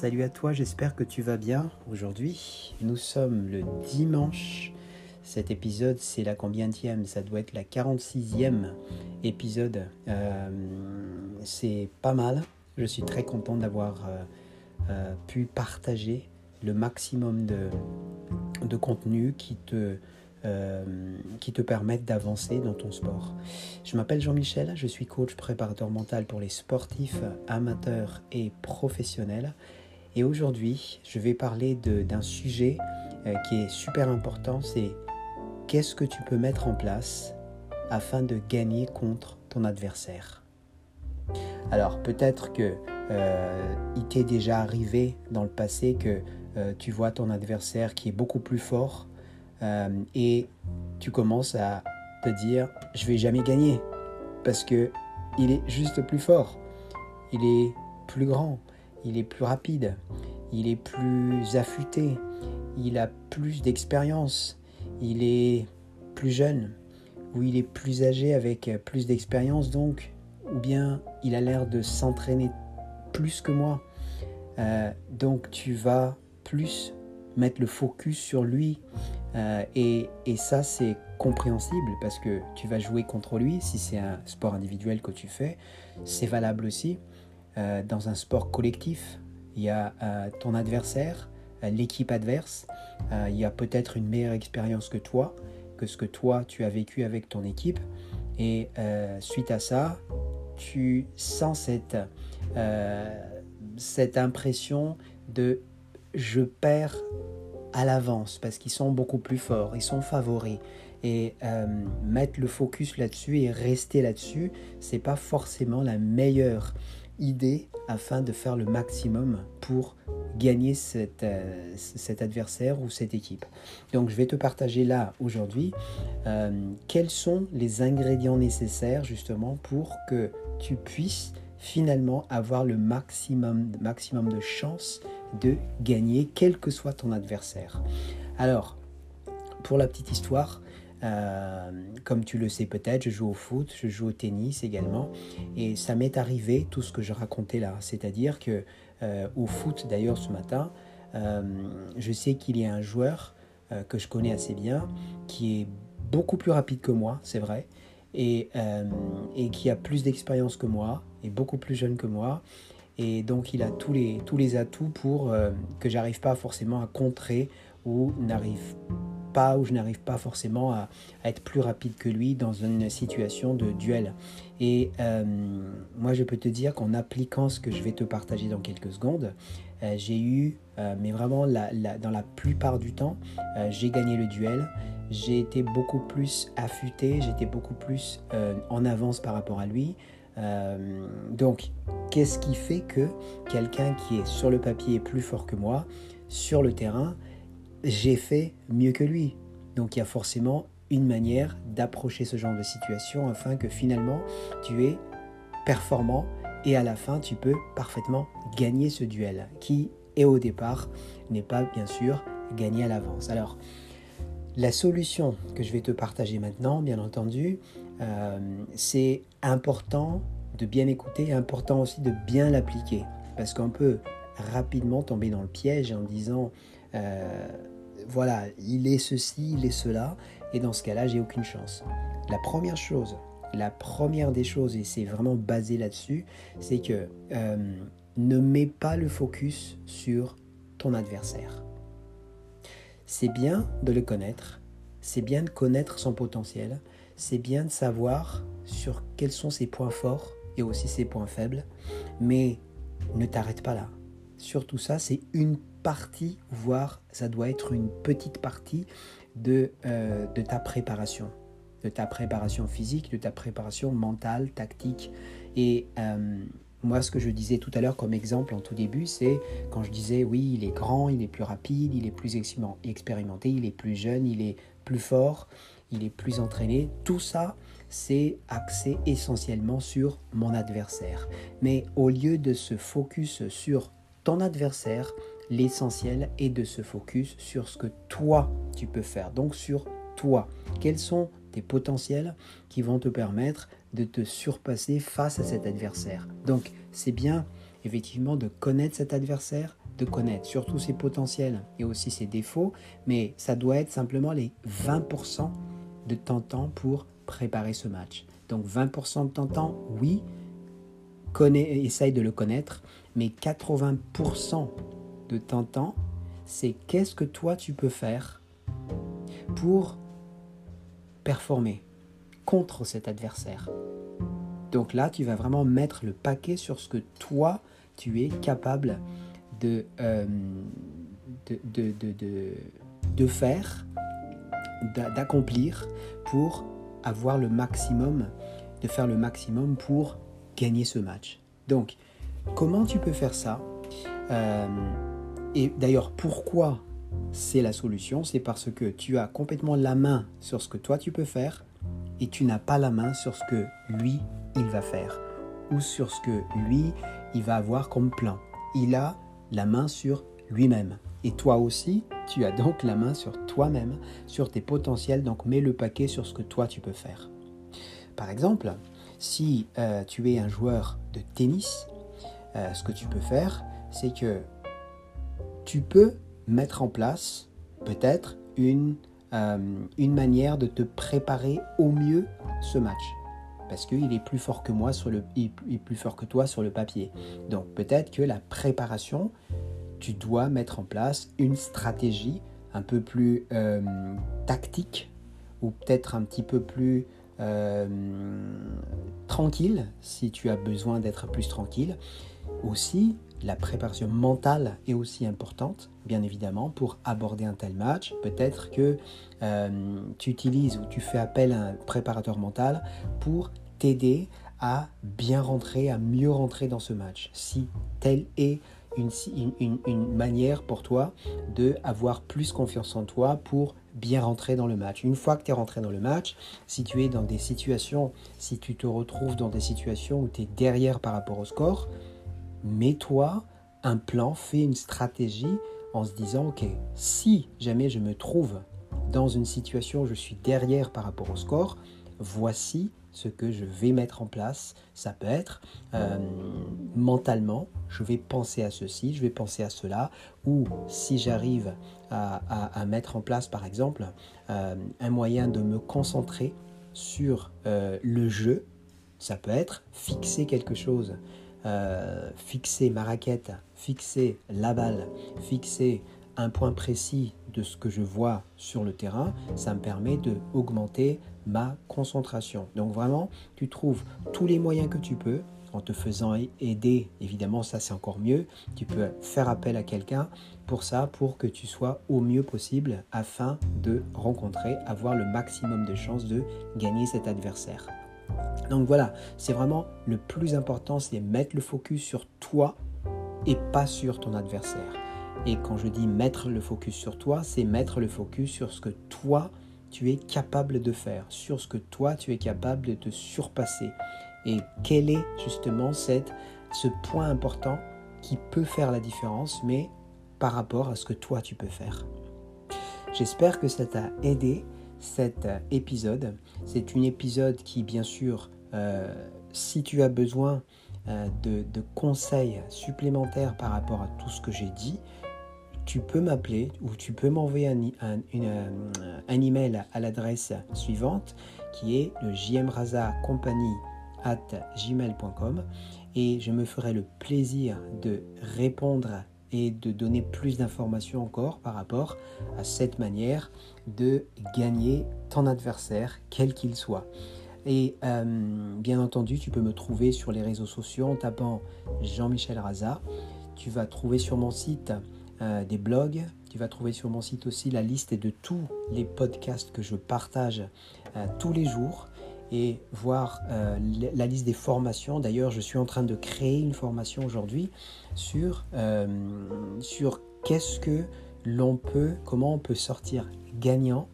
Salut à toi, j'espère que tu vas bien aujourd'hui. Nous sommes le dimanche. Cet épisode, c'est la combienième Ça doit être la 46e épisode. Euh, c'est pas mal. Je suis très content d'avoir euh, euh, pu partager le maximum de, contenu qui te qui te permettent d'avancer dans ton sport. Je m'appelle Jean-Michel, je suis coach préparateur mental pour les sportifs amateurs et professionnels. Et aujourd'hui, je vais parler d'un sujet euh, qui est super important, c'est qu'est-ce que tu peux mettre en place afin de gagner contre ton adversaire. Alors peut-être que euh, t'est déjà arrivé dans le passé que tu vois ton adversaire qui est beaucoup plus fort euh, et tu commences à te dire je vais jamais gagner parce que il est juste plus fort, il est plus grand, il est plus rapide, il est plus affûté, il a plus d'expérience, il est plus jeune. Ou il est plus âgé avec plus d'expérience donc. Ou bien il a l'air de s'entraîner plus que moi. Euh, donc tu vas plus mettre le focus sur lui. Euh, et, ça, c'est compréhensible parce que tu vas jouer contre lui. Si c'est un sport individuel que tu fais. C'est valable aussi euh, dans un sport collectif. Il y a euh, ton adversaire, l'équipe adverse. il y a peut-être une meilleure expérience que toi, que ce que toi tu as vécu avec ton équipe. Et suite à ça, tu sens cette, cette impression de je perds à l'avance parce qu'ils sont beaucoup plus forts, ils sont favoris. Et euh, mettre le focus là-dessus et rester là-dessus, c'est pas forcément la meilleure idée afin de faire le maximum pour gagner cet, euh, cet adversaire ou cette équipe. Donc je vais te partager là aujourd'hui euh, quels sont les ingrédients nécessaires justement pour que tu puisses finalement avoir le maximum, maximum de chances de gagner, quel que soit ton adversaire. Alors, pour la petite histoire, euh, comme tu le sais peut-être, je joue au foot, je joue au tennis également, et ça m'est arrivé tout ce que je racontais là, c'est-à-dire que euh, au foot d'ailleurs ce matin, euh, je sais qu'il y a un joueur que je connais assez bien qui est beaucoup plus rapide que moi, c'est vrai, et, et qui a plus d'expérience que moi, et beaucoup plus jeune que moi, et donc il a tous les, tous les atouts pour que j'arrive pas forcément à contrer ou n'arrive pas ou je n'arrive pas forcément à, être plus rapide que lui dans une situation de duel. Et euh, moi je peux te dire qu'en appliquant ce que je vais te partager dans quelques secondes, euh, j'ai eu, mais vraiment dans la plupart du temps, j'ai gagné le duel. J'ai été beaucoup plus affûté, j'étais beaucoup plus en avance par rapport à lui. Euh, donc, qu'est-ce qui fait que quelqu'un qui est sur le papier plus fort que moi, sur le terrain, j'ai fait mieux que lui Donc, il y a forcément une manière d'approcher ce genre de situation afin que finalement tu es performant et à la fin tu peux parfaitement gagner ce duel qui et au départ n'est pas bien sûr gagné à l'avance. Alors la solution que je vais te partager maintenant, bien entendu, euh, c'est important de bien écouter, important aussi de bien l'appliquer, parce qu'on peut rapidement tomber dans le piège en disant, euh, voilà, il est ceci, il est cela, et dans ce cas-là, j'ai aucune chance. La première chose, la première des choses, et c'est vraiment basé là-dessus, c'est que euh, ne mets pas le focus sur ton adversaire. C'est bien de le connaître, c'est bien de connaître son potentiel, c'est bien de savoir sur quels sont ses points forts et aussi ses points faibles, mais ne t'arrête pas là. Surtout ça, c'est une partie, voire ça doit être une petite partie de, euh, de ta préparation, de ta préparation physique, de ta préparation mentale, tactique. Et euh, moi, ce que je disais tout à l'heure comme exemple en tout début, c'est quand je disais oui, il est grand, il est plus rapide, il est plus expérimenté, il est plus jeune, il est plus fort, il est plus entraîné. Tout ça, c'est axé essentiellement sur mon adversaire. Mais au lieu de se focus sur adversaire, l'essentiel est de se focus sur ce que toi, tu peux faire. Donc sur toi. Quels sont tes potentiels qui vont te permettre de te surpasser face à cet adversaire? Donc c'est bien effectivement de connaître cet adversaire, de connaître, surtout ses potentiels et aussi ses défauts, mais ça doit être simplement les 20% de ton temps pour préparer ce match. Donc 20% de ton temps, oui, connais, essaye de le connaître, mais 80% de ton temps, c'est qu'est-ce que toi tu peux faire pour performer contre cet adversaire. Donc là, tu vas vraiment mettre le paquet sur ce que toi, tu es capable de, euh, de, faire, d'accomplir pour avoir le maximum, de faire le maximum pour gagner ce match. Donc, comment tu peux faire ça euh, Et d'ailleurs, pourquoi c'est la solution? C'est parce que tu as complètement la main sur ce que toi tu peux faire et tu n'as pas la main sur ce que lui, il va faire ou sur ce que lui, il va avoir comme plan. Il a la main sur lui-même. Et toi aussi, tu as donc la main sur toi-même, sur tes potentiels, donc mets le paquet sur ce que toi tu peux faire. Par exemple, si euh, tu es un joueur de tennis, euh, ce que tu peux faire, c'est que tu peux mettre en place peut-être une, euh, une manière de te préparer au mieux ce match parce qu'il est plus fort que moi sur le, il est plus fort que toi sur le papier. Donc peut-être que la préparation, tu dois mettre en place une stratégie un peu plus euh, tactique ou peut-être un petit peu plus tranquille si tu as besoin d'être plus tranquille. Aussi, la préparation mentale est aussi importante, bien évidemment, pour aborder un tel match. Peut-être que euh, tu utilises ou tu fais appel à un préparateur mental pour t'aider à bien rentrer, à mieux rentrer dans ce match. Si telle est une, une, manière pour toi de avoir plus confiance en toi pour bien rentrer dans le match. Une fois que tu es rentré dans le match, si tu es dans des situations, si tu te retrouves dans des situations où tu es derrière par rapport au score, mets-toi un plan, fais une stratégie en se disant, ok, si jamais je me trouve dans une situation où je suis derrière par rapport au score, voici ce que je vais mettre en place. Ça peut être euh, mentalement, je vais penser à ceci, je vais penser à cela, ou si j'arrive à, mettre en place, par exemple, euh, un moyen de me concentrer sur euh, le jeu, ça peut être fixer quelque chose, fixer ma raquette, fixer la balle, fixer un point précis de ce que je vois sur le terrain, ça me permet de augmenter ma concentration. Donc vraiment, tu trouves tous les moyens que tu peux en te faisant aider, évidemment ça c'est encore mieux, tu peux faire appel à quelqu'un pour ça, pour que tu sois au mieux possible afin de rencontrer, avoir le maximum de chances de gagner cet adversaire. Donc voilà, c'est vraiment le plus important, c'est mettre le focus sur toi et pas sur ton adversaire. Et quand je dis mettre le focus sur toi, c'est mettre le focus sur ce que toi, tu es capable de faire, sur ce que toi, tu es capable de te surpasser. Et quel est justement ce point important qui peut faire la différence, mais par rapport à ce que toi, tu peux faire. J'espère que ça t'a aidé cet épisode. C'est un épisode qui, bien sûr, euh, si tu as besoin euh, de, conseils supplémentaires par rapport à tout ce que j'ai dit, tu peux m'appeler ou tu peux m'envoyer euh, un, email à l'adresse suivante qui est le jmrazacompagnie at gmail.com et je me ferai le plaisir de répondre et de donner plus d'informations encore par rapport à cette manière de gagner ton adversaire, quel qu'il soit. Et euh, bien entendu, tu peux me trouver sur les réseaux sociaux en tapant Jean-Michel Raza. Tu vas trouver sur mon site euh, des blogs. Tu vas trouver sur mon site aussi la liste de tous les podcasts que je partage euh, tous les jours et voir euh, la liste des formations. D'ailleurs, je suis en train de créer une formation aujourd'hui sur, sur qu'est-ce que l'on peut, comment on peut sortir gagnant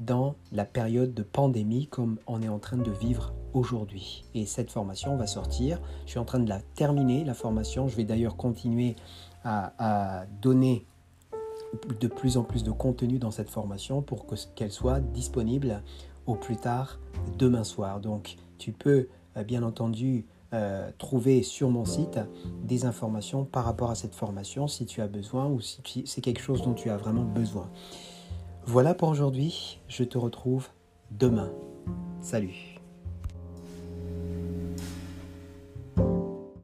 dans la période de pandémie comme on est en train de vivre aujourd'hui. Et cette formation va sortir. Je suis en train de la terminer, la formation. Je vais d'ailleurs continuer à, donner de plus en plus de contenu dans cette formation pour qu'elle soit disponible au plus tard demain soir. Donc tu peux euh, bien entendu euh, trouver sur mon site des informations par rapport à cette formation si tu as besoin ou si c'est quelque chose dont tu as vraiment besoin. Voilà pour aujourd'hui, je te retrouve demain. Salut